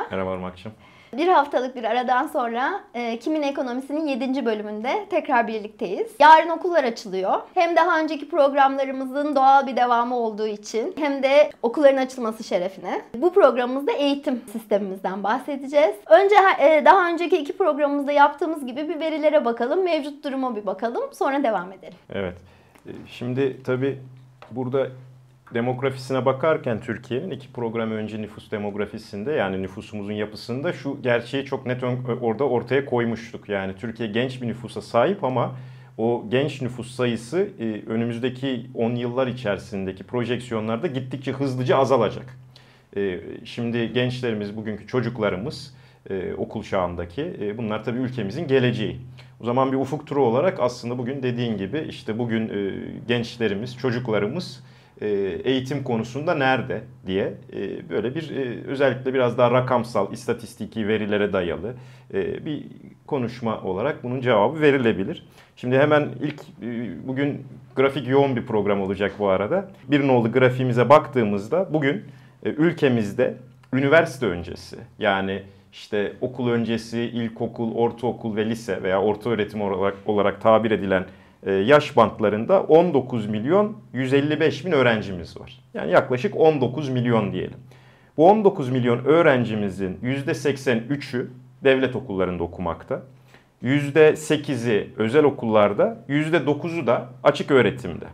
merhaba. Merhaba Irmak'cığım. Bir haftalık bir aradan sonra e, Kimin Ekonomisi'nin 7. bölümünde tekrar birlikteyiz. Yarın okullar açılıyor. Hem daha önceki programlarımızın doğal bir devamı olduğu için hem de okulların açılması şerefine. Bu programımızda eğitim sistemimizden bahsedeceğiz. Önce e, daha önceki iki programımızda yaptığımız gibi bir verilere bakalım, mevcut duruma bir bakalım, sonra devam edelim. Evet. E, şimdi tabii burada demografisine bakarken Türkiye'nin iki program önce nüfus demografisinde yani nüfusumuzun yapısında şu gerçeği çok net orada ortaya koymuştuk. Yani Türkiye genç bir nüfusa sahip ama o genç nüfus sayısı e, önümüzdeki 10 yıllar içerisindeki projeksiyonlarda gittikçe hızlıca azalacak. E, şimdi gençlerimiz, bugünkü çocuklarımız e, okul çağındaki bunlar tabii ülkemizin geleceği. O zaman bir ufuk turu olarak aslında bugün dediğin gibi işte bugün gençlerimiz, çocuklarımız e, eğitim konusunda nerede diye e, böyle bir e, özellikle biraz daha rakamsal, istatistiki verilere dayalı bir konuşma olarak bunun cevabı verilebilir. Şimdi hemen ilk bugün grafik yoğun bir program olacak bu arada. Bir nolu grafiğimize baktığımızda bugün ülkemizde üniversite öncesi yani işte okul öncesi, ilkokul, ortaokul ve lise veya orta öğretim olarak, olarak tabir edilen e, yaş bantlarında 19 milyon 155 bin öğrencimiz var. Yani yaklaşık 19 milyon diyelim. Bu 19 milyon öğrencimizin %83'ü devlet okullarında okumakta. %8'i özel okullarda, %9'u da açık öğretimde.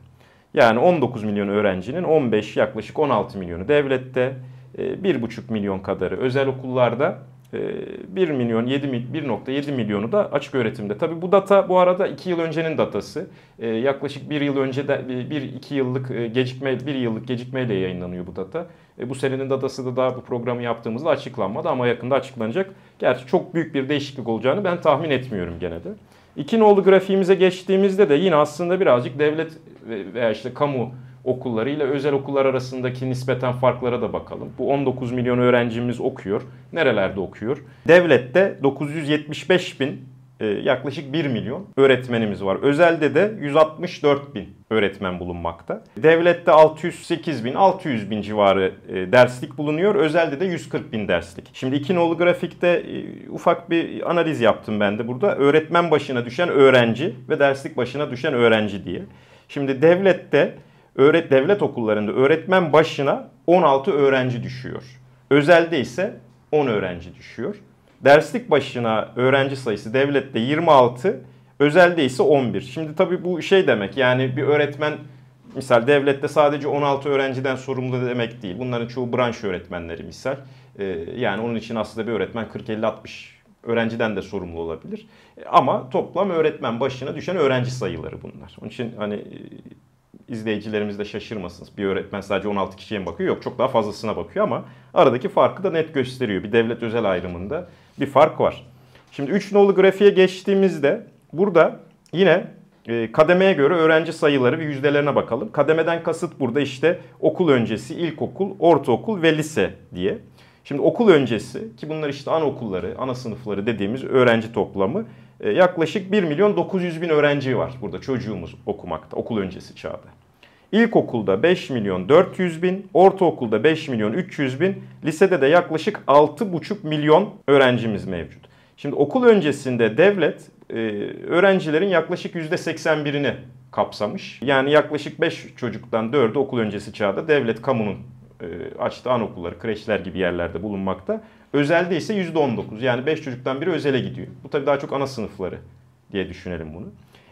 Yani 19 milyon öğrencinin 15 yaklaşık 16 milyonu devlette, 1,5 e, milyon kadarı özel okullarda 1 ee, milyon 7 1.7 milyonu da açık öğretimde. Tabii bu data bu arada 2 yıl öncenin datası. Ee, yaklaşık 1 yıl önce de 1-2 yıllık e, gecikme 1 yıllık gecikmeyle yayınlanıyor bu data. E, bu senenin datası da daha bu programı yaptığımızda açıklanmadı ama yakında açıklanacak. Gerçi çok büyük bir değişiklik olacağını ben tahmin etmiyorum gene de. İki nolu grafiğimize geçtiğimizde de yine aslında birazcık devlet veya işte kamu okulları ile özel okullar arasındaki nispeten farklara da bakalım. Bu 19 milyon öğrencimiz okuyor. Nerelerde okuyor? Devlette 975 bin e, yaklaşık 1 milyon öğretmenimiz var. Özelde de 164 bin öğretmen bulunmakta. Devlette 608 bin, 600 bin civarı e, derslik bulunuyor. Özelde de 140 bin derslik. Şimdi iki nolu grafikte e, ufak bir analiz yaptım ben de burada. Öğretmen başına düşen öğrenci ve derslik başına düşen öğrenci diye. Şimdi devlette öğret devlet okullarında öğretmen başına 16 öğrenci düşüyor. Özelde ise 10 öğrenci düşüyor. Derslik başına öğrenci sayısı devlette 26, özelde ise 11. Şimdi tabii bu şey demek yani bir öğretmen misal devlette sadece 16 öğrenciden sorumlu demek değil. Bunların çoğu branş öğretmenleri misal. Ee, yani onun için aslında bir öğretmen 40-50-60 öğrenciden de sorumlu olabilir. Ama toplam öğretmen başına düşen öğrenci sayıları bunlar. Onun için hani izleyicilerimiz de şaşırmasın. Bir öğretmen sadece 16 kişiye mi bakıyor? Yok çok daha fazlasına bakıyor ama aradaki farkı da net gösteriyor. Bir devlet özel ayrımında bir fark var. Şimdi 3 nolu grafiğe geçtiğimizde burada yine e, kademeye göre öğrenci sayıları ve yüzdelerine bakalım. Kademeden kasıt burada işte okul öncesi, ilkokul, ortaokul ve lise diye. Şimdi okul öncesi ki bunlar işte anaokulları, ana sınıfları dediğimiz öğrenci toplamı yaklaşık 1 milyon 900 bin öğrenci var burada çocuğumuz okumakta okul öncesi çağda. İlkokulda 5 milyon 400 bin, ortaokulda 5 milyon 300 bin, lisede de yaklaşık 6,5 milyon öğrencimiz mevcut. Şimdi okul öncesinde devlet e, öğrencilerin yaklaşık %81'ini kapsamış. Yani yaklaşık 5 çocuktan 4'ü okul öncesi çağda devlet kamunun e, açtığı anaokulları, kreşler gibi yerlerde bulunmakta. Özelde ise %19 yani 5 çocuktan biri özele gidiyor. Bu tabii daha çok ana sınıfları diye düşünelim bunu.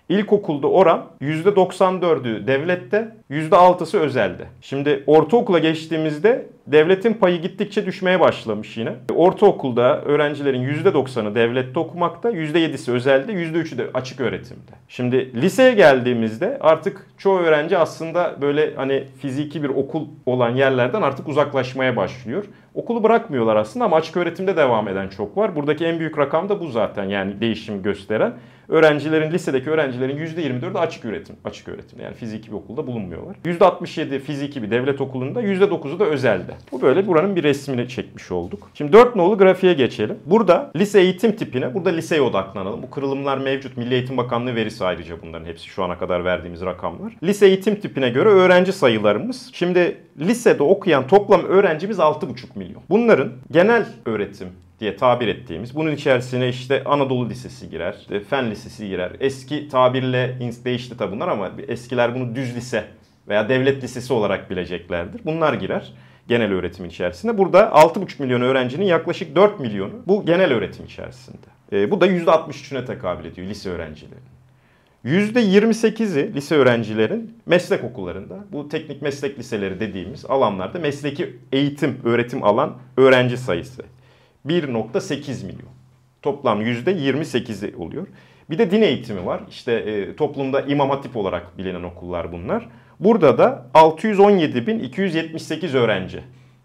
İlkokulda oran %94'ü devlette, %6'sı özelde. Şimdi ortaokula geçtiğimizde devletin payı gittikçe düşmeye başlamış yine. Ortaokulda öğrencilerin %90'ı devlette okumakta, %7'si özelde, %3'ü de açık öğretimde. Şimdi liseye geldiğimizde artık çoğu öğrenci aslında böyle hani fiziki bir okul olan yerlerden artık uzaklaşmaya başlıyor. Okulu bırakmıyorlar aslında ama açık öğretimde devam eden çok var. Buradaki en büyük rakam da bu zaten yani değişim gösteren. Öğrencilerin, lisedeki öğrencilerin %24'ü açık öğretim, açık öğretimde yani fiziki bir okulda bulunmuyorlar. %67 fiziki bir devlet okulunda, %9'u da özelde. Bu böyle buranın bir resmini çekmiş olduk. Şimdi 4 nolu grafiğe geçelim. Burada lise eğitim tipine, burada liseye odaklanalım. Bu kırılımlar mevcut. Milli Eğitim Bakanlığı verisi ayrıca bunların hepsi şu ana kadar verdiğimiz rakamlar. Lise eğitim tipine göre öğrenci sayılarımız. Şimdi lisede okuyan toplam öğrencimiz 6,5 milyon. Bunların genel öğretim diye tabir ettiğimiz. Bunun içerisine işte Anadolu Lisesi girer, işte Fen Lisesi girer. Eski tabirle değişti tabi bunlar ama eskiler bunu düz lise veya devlet lisesi olarak bileceklerdir. Bunlar girer genel öğretim içerisinde. Burada 6,5 milyon öğrencinin yaklaşık 4 milyonu bu genel öğretim içerisinde. E, bu da %63'üne tekabül ediyor lise öğrencilerinin. %28'i lise öğrencilerin meslek okullarında, bu teknik meslek liseleri dediğimiz alanlarda mesleki eğitim, öğretim alan öğrenci sayısı. 1.8 milyon. Toplam %28'i oluyor. Bir de din eğitimi var. İşte e, toplumda imam hatip olarak bilinen okullar bunlar. Burada da 617.278 öğrenci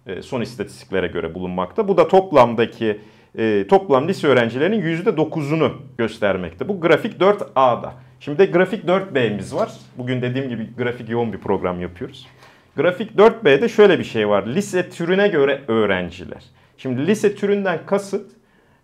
e, son istatistiklere göre bulunmakta. Bu da toplamdaki e, toplam lise öğrencilerinin %9'unu göstermekte. Bu grafik 4A'da. Şimdi de grafik 4B'miz var. Bugün dediğim gibi grafik yoğun bir program yapıyoruz. Grafik 4B'de şöyle bir şey var. Lise türüne göre öğrenciler. Şimdi lise türünden kasıt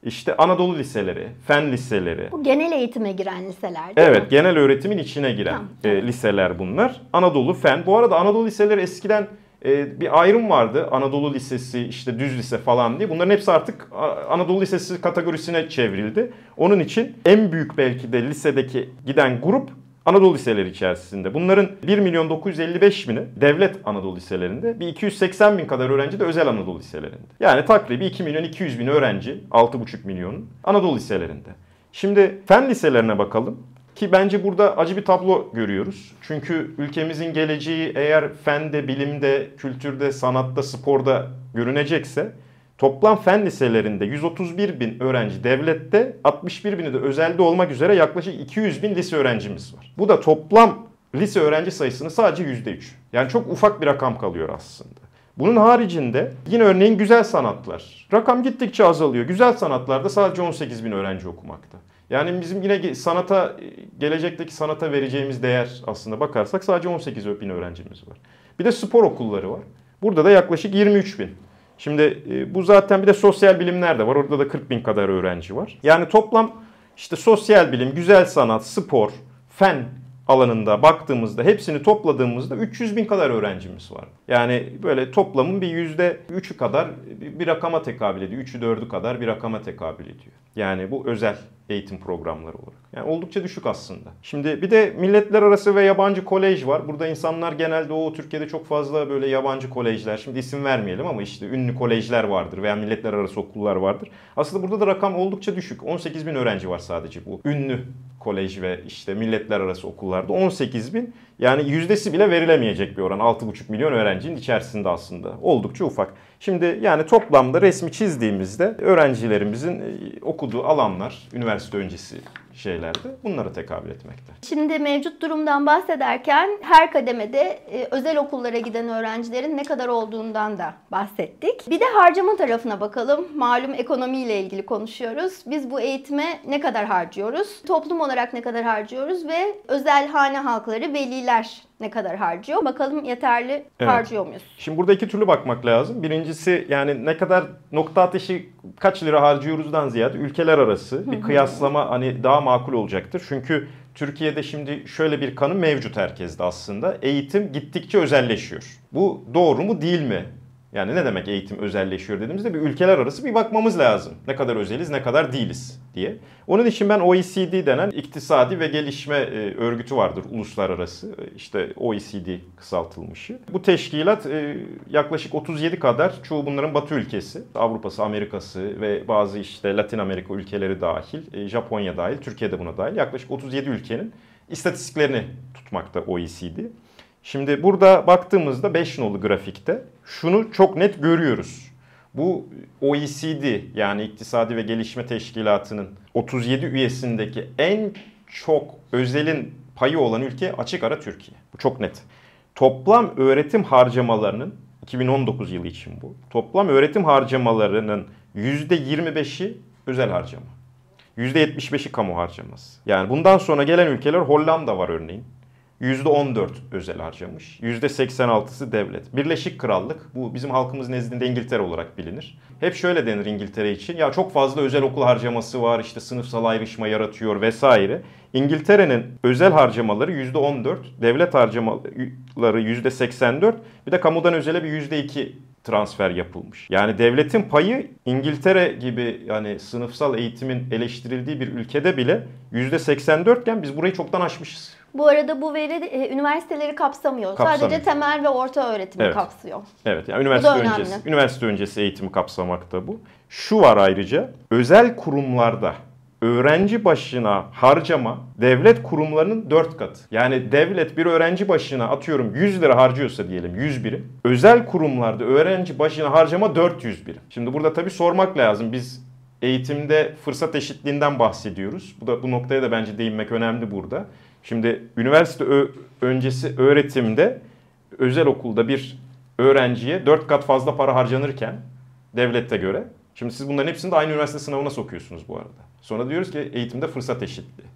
işte Anadolu liseleri, fen liseleri. Bu genel eğitime giren liseler değil Evet, mi? genel öğretimin içine giren tamam, tamam. E, liseler bunlar. Anadolu fen. Bu arada Anadolu liseleri eskiden e, bir ayrım vardı. Anadolu Lisesi, işte düz lise falan diye. Bunların hepsi artık Anadolu Lisesi kategorisine çevrildi. Onun için en büyük belki de lisedeki giden grup Anadolu liseleri içerisinde. Bunların 1 milyon 955 bini devlet Anadolu liselerinde, bir 280 bin kadar öğrenci de özel Anadolu liselerinde. Yani takribi 2 milyon 200 bin öğrenci, 6,5 milyonun Anadolu liselerinde. Şimdi fen liselerine bakalım. Ki bence burada acı bir tablo görüyoruz. Çünkü ülkemizin geleceği eğer fende, bilimde, kültürde, sanatta, sporda görünecekse Toplam fen liselerinde 131 bin öğrenci devlette, 61 bini de özelde olmak üzere yaklaşık 200 bin lise öğrencimiz var. Bu da toplam lise öğrenci sayısının sadece %3. Yani çok ufak bir rakam kalıyor aslında. Bunun haricinde yine örneğin güzel sanatlar. Rakam gittikçe azalıyor. Güzel sanatlarda sadece 18 bin öğrenci okumakta. Yani bizim yine sanata, gelecekteki sanata vereceğimiz değer aslında bakarsak sadece 18 bin öğrencimiz var. Bir de spor okulları var. Burada da yaklaşık 23 bin. Şimdi e, bu zaten bir de sosyal bilimler de var. Orada da 40 bin kadar öğrenci var. Yani toplam işte sosyal bilim, güzel sanat, spor, fen alanında baktığımızda hepsini topladığımızda 300 bin kadar öğrencimiz var. Yani böyle toplamın bir yüzde üçü kadar bir rakama tekabül ediyor. Üçü dördü kadar bir rakama tekabül ediyor. Yani bu özel eğitim programları olarak. Yani oldukça düşük aslında. Şimdi bir de milletler arası ve yabancı kolej var. Burada insanlar genelde o Türkiye'de çok fazla böyle yabancı kolejler, şimdi isim vermeyelim ama işte ünlü kolejler vardır veya milletler arası okullar vardır. Aslında burada da rakam oldukça düşük. 18 bin öğrenci var sadece bu ünlü kolej ve işte milletler arası okullarda 18 bin yani yüzdesi bile verilemeyecek bir oran 6,5 milyon öğrencinin içerisinde aslında oldukça ufak. Şimdi yani toplamda resmi çizdiğimizde öğrencilerimizin e, okuduğu alanlar üniversite öncesi şeylerde bunlara tekabül etmekte. Şimdi mevcut durumdan bahsederken her kademede e, özel okullara giden öğrencilerin ne kadar olduğundan da bahsettik. Bir de harcama tarafına bakalım. Malum ekonomiyle ilgili konuşuyoruz. Biz bu eğitime ne kadar harcıyoruz? Toplum olarak ne kadar harcıyoruz ve özel hane halkları, veliler ne kadar harcıyor? Bakalım yeterli evet. harcıyor muyuz? Şimdi burada iki türlü bakmak lazım. Birincisi yani ne kadar nokta atışı kaç lira harcıyoruzdan ziyade ülkeler arası bir kıyaslama hani daha makul olacaktır. Çünkü Türkiye'de şimdi şöyle bir kanı mevcut herkeste aslında. Eğitim gittikçe özelleşiyor. Bu doğru mu değil mi? Yani ne demek eğitim özelleşiyor dediğimizde bir ülkeler arası bir bakmamız lazım. Ne kadar özeliz, ne kadar değiliz diye. Onun için ben OECD denen iktisadi ve gelişme e, örgütü vardır uluslararası. E, işte OECD kısaltılmışı. Bu teşkilat e, yaklaşık 37 kadar çoğu bunların batı ülkesi. Avrupa'sı, Amerika'sı ve bazı işte Latin Amerika ülkeleri dahil, Japonya dahil, Türkiye de buna dahil. Yaklaşık 37 ülkenin istatistiklerini tutmakta OECD. Şimdi burada baktığımızda 5 nolu grafikte şunu çok net görüyoruz. Bu OECD yani İktisadi ve Gelişme Teşkilatı'nın 37 üyesindeki en çok özelin payı olan ülke açık ara Türkiye. Bu çok net. Toplam öğretim harcamalarının 2019 yılı için bu. Toplam öğretim harcamalarının %25'i özel harcama. %75'i kamu harcaması. Yani bundan sonra gelen ülkeler Hollanda var örneğin. %14 özel harcamış. %86'sı devlet. Birleşik Krallık bu bizim halkımız nezdinde İngiltere olarak bilinir. Hep şöyle denir İngiltere için. Ya çok fazla özel okul harcaması var işte sınıfsal ayrışma yaratıyor vesaire. İngiltere'nin özel harcamaları %14, devlet harcamaları %84, bir de kamudan özele bir %2 transfer yapılmış. Yani devletin payı İngiltere gibi yani sınıfsal eğitimin eleştirildiği bir ülkede bile %84 iken biz burayı çoktan aşmışız. Bu arada bu veri e, üniversiteleri kapsamıyor. Kapsamıyor. Sadece temel ve orta öğretimi Evet. kapsıyor. Evet yani üniversite öncesi üniversite öncesi eğitimi kapsamakta bu. Şu var ayrıca özel kurumlarda öğrenci başına harcama devlet kurumlarının 4 katı. Yani devlet bir öğrenci başına atıyorum 100 lira harcıyorsa diyelim 100 birim. Özel kurumlarda öğrenci başına harcama 400 birim. Şimdi burada tabii sormak lazım. Biz eğitimde fırsat eşitliğinden bahsediyoruz. Bu da bu noktaya da bence değinmek önemli burada. Şimdi üniversite öncesi öğretimde özel okulda bir öğrenciye 4 kat fazla para harcanırken devlette göre. Şimdi siz bunların hepsini de aynı üniversite sınavına sokuyorsunuz bu arada. Sonra diyoruz ki eğitimde fırsat eşitliği.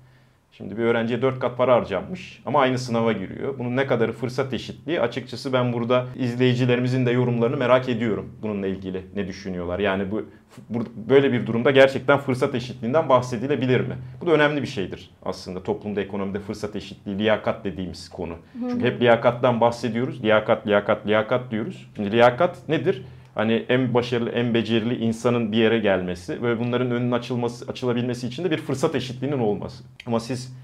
Şimdi bir öğrenciye 4 kat para harcanmış ama aynı sınava giriyor. Bunun ne kadarı fırsat eşitliği? Açıkçası ben burada izleyicilerimizin de yorumlarını merak ediyorum bununla ilgili ne düşünüyorlar. Yani bu, bu böyle bir durumda gerçekten fırsat eşitliğinden bahsedilebilir mi? Bu da önemli bir şeydir aslında toplumda ekonomide fırsat eşitliği, liyakat dediğimiz konu. Çünkü hep liyakattan bahsediyoruz. Liyakat, liyakat, liyakat diyoruz. Şimdi liyakat nedir? Hani en başarılı, en becerili insanın bir yere gelmesi ve bunların önünün açılması, açılabilmesi için de bir fırsat eşitliğinin olması. Ama siz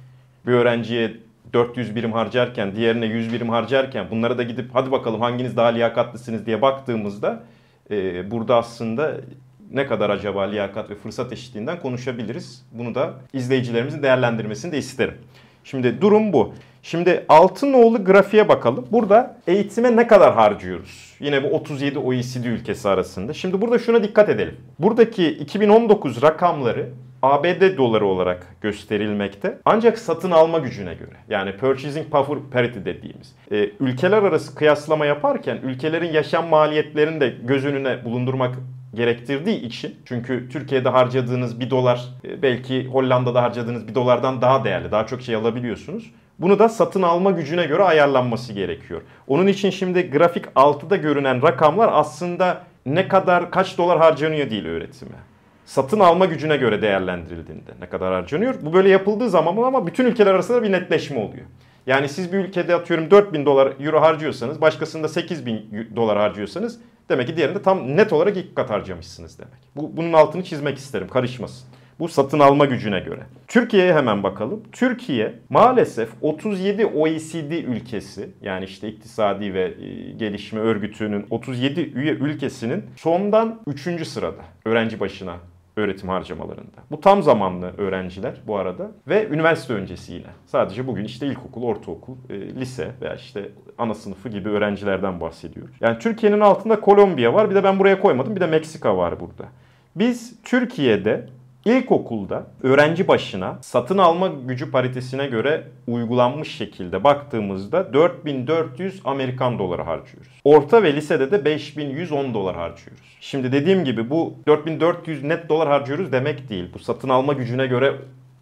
bir öğrenciye 400 birim harcarken, diğerine 100 birim harcarken bunlara da gidip hadi bakalım hanginiz daha liyakatlısınız diye baktığımızda e, burada aslında ne kadar acaba liyakat ve fırsat eşitliğinden konuşabiliriz. Bunu da izleyicilerimizin değerlendirmesini de isterim. Şimdi durum bu. Şimdi Altınoğlu grafiğe bakalım. Burada eğitime ne kadar harcıyoruz? Yine bu 37 OECD ülkesi arasında. Şimdi burada şuna dikkat edelim. Buradaki 2019 rakamları ABD doları olarak gösterilmekte. Ancak satın alma gücüne göre yani purchasing power parity dediğimiz. e, ülkeler arası kıyaslama yaparken ülkelerin yaşam maliyetlerini de göz önüne bulundurmak gerektirdiği için çünkü Türkiye'de harcadığınız bir dolar e, belki Hollanda'da harcadığınız bir dolardan daha değerli, daha çok şey alabiliyorsunuz. Bunu da satın alma gücüne göre ayarlanması gerekiyor. Onun için şimdi grafik 6'da görünen rakamlar aslında ne kadar kaç dolar harcanıyor değil öğretime. Satın alma gücüne göre değerlendirildiğinde ne kadar harcanıyor. Bu böyle yapıldığı zaman ama bütün ülkeler arasında bir netleşme oluyor. Yani siz bir ülkede atıyorum 4000 dolar euro harcıyorsanız başkasında 8000 dolar harcıyorsanız demek ki diğerinde tam net olarak iki kat harcamışsınız demek. Bu, bunun altını çizmek isterim karışmasın. Bu satın alma gücüne göre. Türkiye'ye hemen bakalım. Türkiye maalesef 37 OECD ülkesi yani işte iktisadi ve e, gelişme örgütünün 37 üye ülkesinin sondan 3. sırada öğrenci başına öğretim harcamalarında. Bu tam zamanlı öğrenciler bu arada ve üniversite öncesi yine. Sadece bugün işte ilkokul, ortaokul, e, lise veya işte ana sınıfı gibi öğrencilerden bahsediyoruz. Yani Türkiye'nin altında Kolombiya var bir de ben buraya koymadım bir de Meksika var burada. Biz Türkiye'de İlkokulda öğrenci başına satın alma gücü paritesine göre uygulanmış şekilde baktığımızda 4400 Amerikan doları harcıyoruz. Orta ve lisede de 5110 dolar harcıyoruz. Şimdi dediğim gibi bu 4400 net dolar harcıyoruz demek değil. Bu satın alma gücüne göre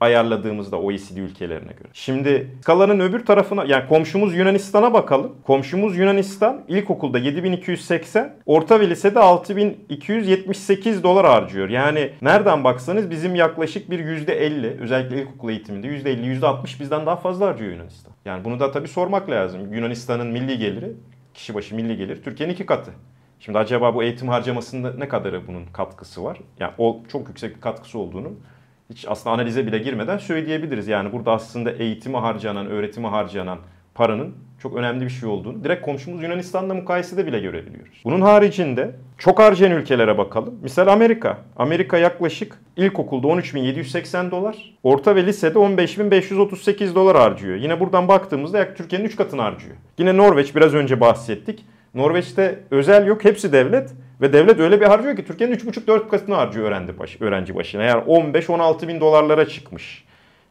ayarladığımızda OECD ülkelerine göre. Şimdi skalanın öbür tarafına yani komşumuz Yunanistan'a bakalım. Komşumuz Yunanistan ilkokulda 7280, orta ve lisede 6278 dolar harcıyor. Yani nereden baksanız bizim yaklaşık bir %50 özellikle ilkokul eğitiminde %50 %60 bizden daha fazla harcıyor Yunanistan. Yani bunu da tabii sormak lazım. Yunanistan'ın milli geliri, kişi başı milli gelir Türkiye'nin iki katı. Şimdi acaba bu eğitim harcamasında ne kadarı bunun katkısı var? Yani o çok yüksek bir katkısı olduğunu hiç aslında analize bile girmeden söyleyebiliriz. Yani burada aslında eğitime harcanan, öğretime harcanan paranın çok önemli bir şey olduğunu direkt komşumuz Yunanistan'la mukayesede bile görebiliyoruz. Bunun haricinde çok harcayan ülkelere bakalım. Misal Amerika. Amerika yaklaşık ilkokulda 13.780 dolar, orta ve lisede 15.538 dolar harcıyor. Yine buradan baktığımızda yak Türkiye'nin 3 katını harcıyor. Yine Norveç biraz önce bahsettik. Norveç'te özel yok, hepsi devlet. Ve devlet öyle bir harcıyor ki Türkiye'nin 3,5-4 katını harcıyor öğrenci, baş, öğrenci başına. Yani 15-16 bin dolarlara çıkmış.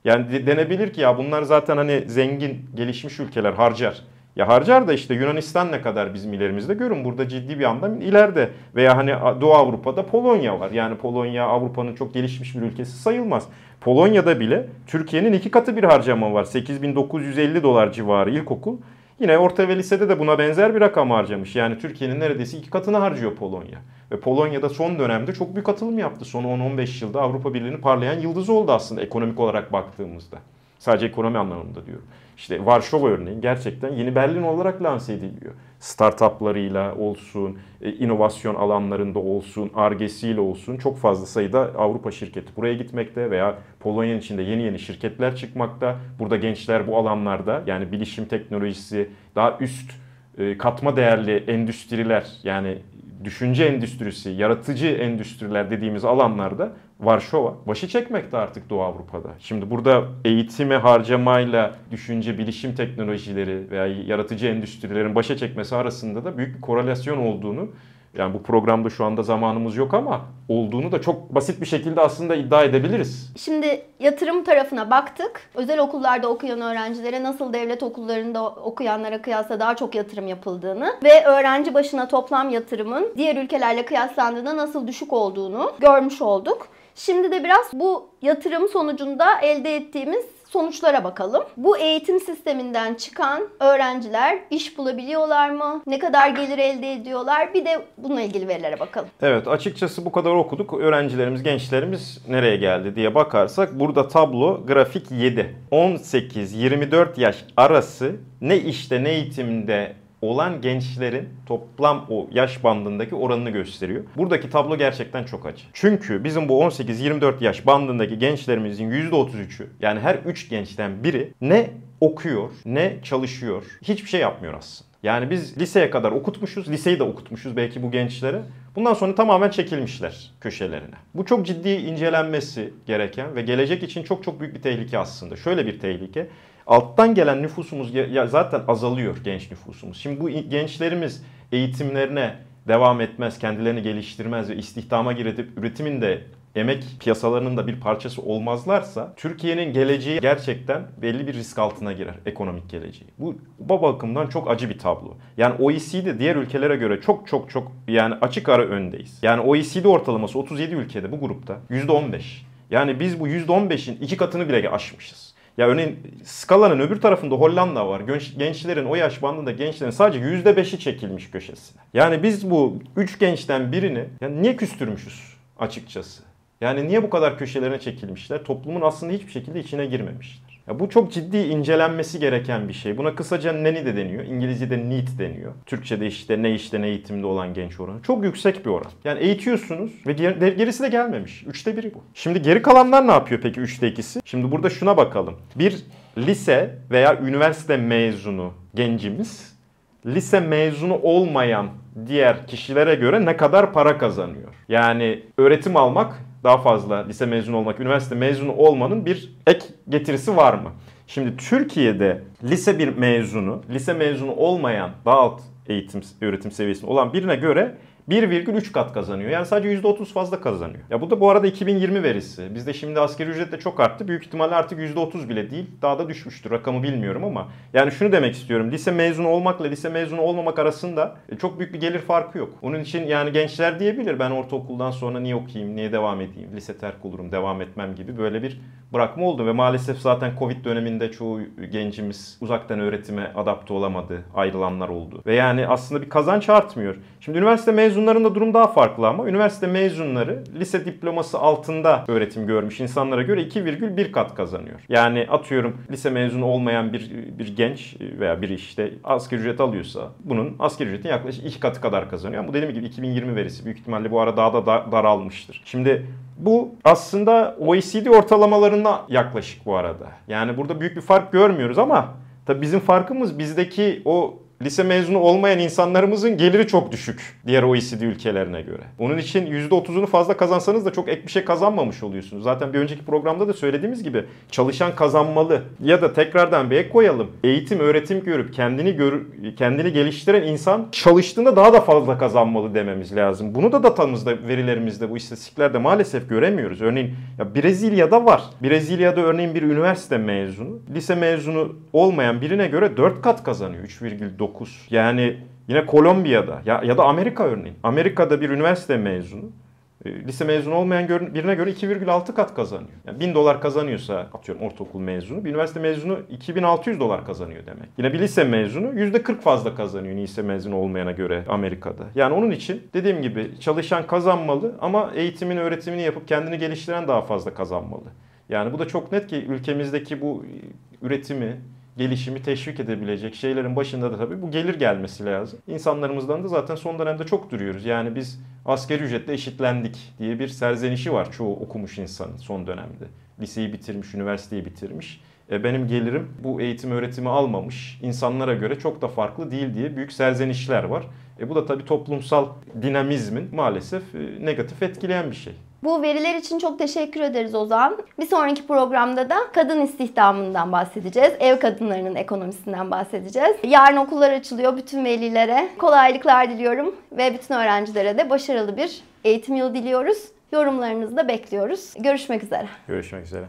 Yani de, denebilir ki ya bunlar zaten hani zengin, gelişmiş ülkeler harcar. Ya harcar da işte Yunanistan ne kadar bizim ilerimizde görün burada ciddi bir anda ileride. Veya hani Doğu Avrupa'da Polonya var. Yani Polonya Avrupa'nın çok gelişmiş bir ülkesi sayılmaz. Polonya'da bile Türkiye'nin iki katı bir harcama var. 8950 dolar civarı ilkokul. Yine orta ve lisede de buna benzer bir rakam harcamış. Yani Türkiye'nin neredeyse iki katını harcıyor Polonya. Ve Polonya'da son dönemde çok büyük atılım yaptı. Son 10-15 yılda Avrupa Birliği'nin parlayan yıldızı oldu aslında ekonomik olarak baktığımızda. Sadece ekonomi anlamında diyorum. İşte Varşova örneğin gerçekten yeni Berlin olarak lanse ediliyor. Startuplarıyla olsun, e, inovasyon alanlarında olsun, argesiyle olsun çok fazla sayıda Avrupa şirketi buraya gitmekte veya Polonya'nın içinde yeni yeni şirketler çıkmakta. Burada gençler bu alanlarda yani bilişim teknolojisi, daha üst e, katma değerli endüstriler yani düşünce endüstrisi, yaratıcı endüstriler dediğimiz alanlarda Varşova başı çekmekte artık Doğu Avrupa'da. Şimdi burada eğitime harcamayla düşünce, bilişim teknolojileri veya yaratıcı endüstrilerin başa çekmesi arasında da büyük bir korelasyon olduğunu yani bu programda şu anda zamanımız yok ama olduğunu da çok basit bir şekilde aslında iddia edebiliriz. Şimdi yatırım tarafına baktık. Özel okullarda okuyan öğrencilere nasıl devlet okullarında okuyanlara kıyasla daha çok yatırım yapıldığını ve öğrenci başına toplam yatırımın diğer ülkelerle kıyaslandığında nasıl düşük olduğunu görmüş olduk. Şimdi de biraz bu yatırım sonucunda elde ettiğimiz sonuçlara bakalım. Bu eğitim sisteminden çıkan öğrenciler iş bulabiliyorlar mı? Ne kadar gelir elde ediyorlar? Bir de bununla ilgili verilere bakalım. Evet açıkçası bu kadar okuduk. Öğrencilerimiz, gençlerimiz nereye geldi diye bakarsak burada tablo grafik 7. 18-24 yaş arası ne işte ne eğitimde olan gençlerin toplam o yaş bandındaki oranını gösteriyor. Buradaki tablo gerçekten çok acı. Çünkü bizim bu 18-24 yaş bandındaki gençlerimizin %33'ü yani her 3 gençten biri ne okuyor ne çalışıyor. Hiçbir şey yapmıyor aslında. Yani biz liseye kadar okutmuşuz, liseyi de okutmuşuz belki bu gençlere. Bundan sonra tamamen çekilmişler köşelerine. Bu çok ciddi incelenmesi gereken ve gelecek için çok çok büyük bir tehlike aslında. Şöyle bir tehlike alttan gelen nüfusumuz zaten azalıyor genç nüfusumuz. Şimdi bu gençlerimiz eğitimlerine devam etmez, kendilerini geliştirmez ve istihdama girip üretimin de emek piyasalarının da bir parçası olmazlarsa Türkiye'nin geleceği gerçekten belli bir risk altına girer ekonomik geleceği. Bu bu bakımdan çok acı bir tablo. Yani OECD diğer ülkelere göre çok çok çok yani açık ara öndeyiz. Yani OECD ortalaması 37 ülkede bu grupta %15. Yani biz bu %15'in iki katını bile aşmışız. Ya örneğin skalanın öbür tarafında Hollanda var. Gençlerin o yaş bandında gençlerin sadece %5'i çekilmiş köşesine. Yani biz bu üç gençten birini yani niye küstürmüşüz açıkçası? Yani niye bu kadar köşelerine çekilmişler? Toplumun aslında hiçbir şekilde içine girmemişler. Ya bu çok ciddi incelenmesi gereken bir şey. Buna kısaca neni de deniyor. İngilizce'de need deniyor. Türkçe'de işte ne işte ne eğitimde olan genç oranı. Çok yüksek bir oran. Yani eğitiyorsunuz ve gerisi de gelmemiş. Üçte biri bu. Şimdi geri kalanlar ne yapıyor peki üçte ikisi? Şimdi burada şuna bakalım. Bir lise veya üniversite mezunu gencimiz lise mezunu olmayan diğer kişilere göre ne kadar para kazanıyor? Yani öğretim almak daha fazla lise mezunu olmak, üniversite mezunu olmanın bir ek getirisi var mı? Şimdi Türkiye'de lise bir mezunu, lise mezunu olmayan daha alt eğitim öğretim seviyesinde olan birine göre 1,3 kat kazanıyor. Yani sadece %30 fazla kazanıyor. Ya bu da bu arada 2020 verisi. Bizde şimdi asgari ücret de çok arttı. Büyük ihtimalle artık %30 bile değil. Daha da düşmüştür. Rakamı bilmiyorum ama. Yani şunu demek istiyorum. Lise mezunu olmakla lise mezunu olmamak arasında e, çok büyük bir gelir farkı yok. Onun için yani gençler diyebilir ben ortaokuldan sonra niye okuyayım, niye devam edeyim, lise terk olurum, devam etmem gibi böyle bir bırakma oldu. Ve maalesef zaten Covid döneminde çoğu gencimiz uzaktan öğretime adapte olamadı. Ayrılanlar oldu. Ve yani aslında bir kazanç artmıyor. Şimdi üniversite mezunlarında durum daha farklı ama üniversite mezunları lise diploması altında öğretim görmüş insanlara göre 2,1 kat kazanıyor. Yani atıyorum lise mezunu olmayan bir bir genç veya bir işte asgari ücret alıyorsa bunun asgari ücretin yaklaşık 2 katı kadar kazanıyor. Bu dediğim gibi 2020 verisi. Büyük ihtimalle bu ara daha da daralmıştır. Şimdi bu aslında OECD ortalamalarına yaklaşık bu arada. Yani burada büyük bir fark görmüyoruz ama tabii bizim farkımız bizdeki o lise mezunu olmayan insanlarımızın geliri çok düşük diğer OECD ülkelerine göre. Onun için %30'unu fazla kazansanız da çok ek bir şey kazanmamış oluyorsunuz. Zaten bir önceki programda da söylediğimiz gibi çalışan kazanmalı ya da tekrardan bir ek koyalım. Eğitim, öğretim görüp kendini gör, kendini geliştiren insan çalıştığında daha da fazla kazanmalı dememiz lazım. Bunu da datamızda, verilerimizde, bu istatistiklerde maalesef göremiyoruz. Örneğin ya Brezilya'da var. Brezilya'da örneğin bir üniversite mezunu, lise mezunu olmayan birine göre 4 kat kazanıyor. 3,9. Yani yine Kolombiya'da ya, ya da Amerika örneğin. Amerika'da bir üniversite mezunu e, lise mezunu olmayan birine göre 2,6 kat kazanıyor. Yani 1000 dolar kazanıyorsa atıyorum ortaokul mezunu, bir üniversite mezunu 2600 dolar kazanıyor demek. Yine bir lise mezunu %40 fazla kazanıyor lise mezunu olmayana göre Amerika'da. Yani onun için dediğim gibi çalışan kazanmalı ama eğitimini, öğretimini yapıp kendini geliştiren daha fazla kazanmalı. Yani bu da çok net ki ülkemizdeki bu üretimi, gelişimi teşvik edebilecek şeylerin başında da tabii bu gelir gelmesi lazım. İnsanlarımızdan da zaten son dönemde çok duruyoruz. Yani biz askeri ücretle eşitlendik diye bir serzenişi var çoğu okumuş insanın son dönemde. Liseyi bitirmiş, üniversiteyi bitirmiş. E benim gelirim bu eğitim öğretimi almamış insanlara göre çok da farklı değil diye büyük serzenişler var. E bu da tabii toplumsal dinamizmin maalesef e, negatif etkileyen bir şey. Bu veriler için çok teşekkür ederiz Ozan. Bir sonraki programda da kadın istihdamından bahsedeceğiz. Ev kadınlarının ekonomisinden bahsedeceğiz. Yarın okullar açılıyor. Bütün velilere kolaylıklar diliyorum ve bütün öğrencilere de başarılı bir eğitim yılı diliyoruz. Yorumlarınızı da bekliyoruz. Görüşmek üzere. Görüşmek üzere.